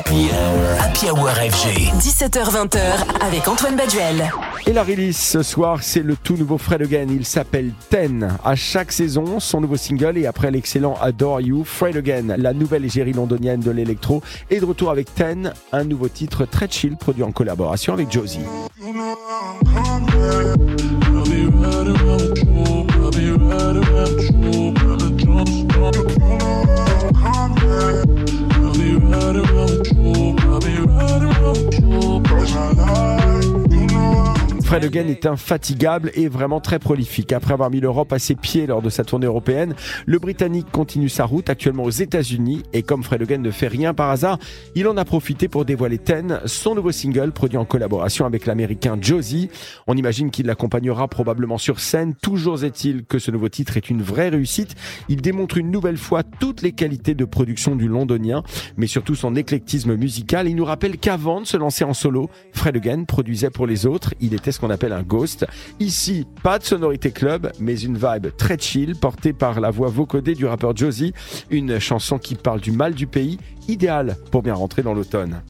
Happy Hour. Happy Hour FG. 17h20h avec Antoine Baduel. Et la release ce soir, c'est le tout nouveau Fred Again. Il s'appelle Ten. À chaque saison, son nouveau single et après l'excellent Adore You, Fred Again, la nouvelle égérie londonienne de l'électro, est de retour avec Ten, un nouveau titre très chill produit en collaboration avec Josie. Fred Again est infatigable et vraiment très prolifique. Après avoir mis l'Europe à ses pieds lors de sa tournée européenne, le Britannique continue sa route actuellement aux États-Unis et comme Fred Again ne fait rien par hasard, il en a profité pour dévoiler Ten, son nouveau single produit en collaboration avec l'américain Josie. On imagine qu'il l'accompagnera probablement sur scène. Toujours est-il que ce nouveau titre est une vraie réussite. Il démontre une nouvelle fois toutes les qualités de production du londonien, mais surtout son éclectisme musical. Il nous rappelle qu'avant de se lancer en solo, Fred Again produisait pour les autres. Il était qu'on appelle un ghost. Ici, pas de sonorité club, mais une vibe très chill portée par la voix vocodée du rappeur Josie, une chanson qui parle du mal du pays, idéale pour bien rentrer dans l'automne.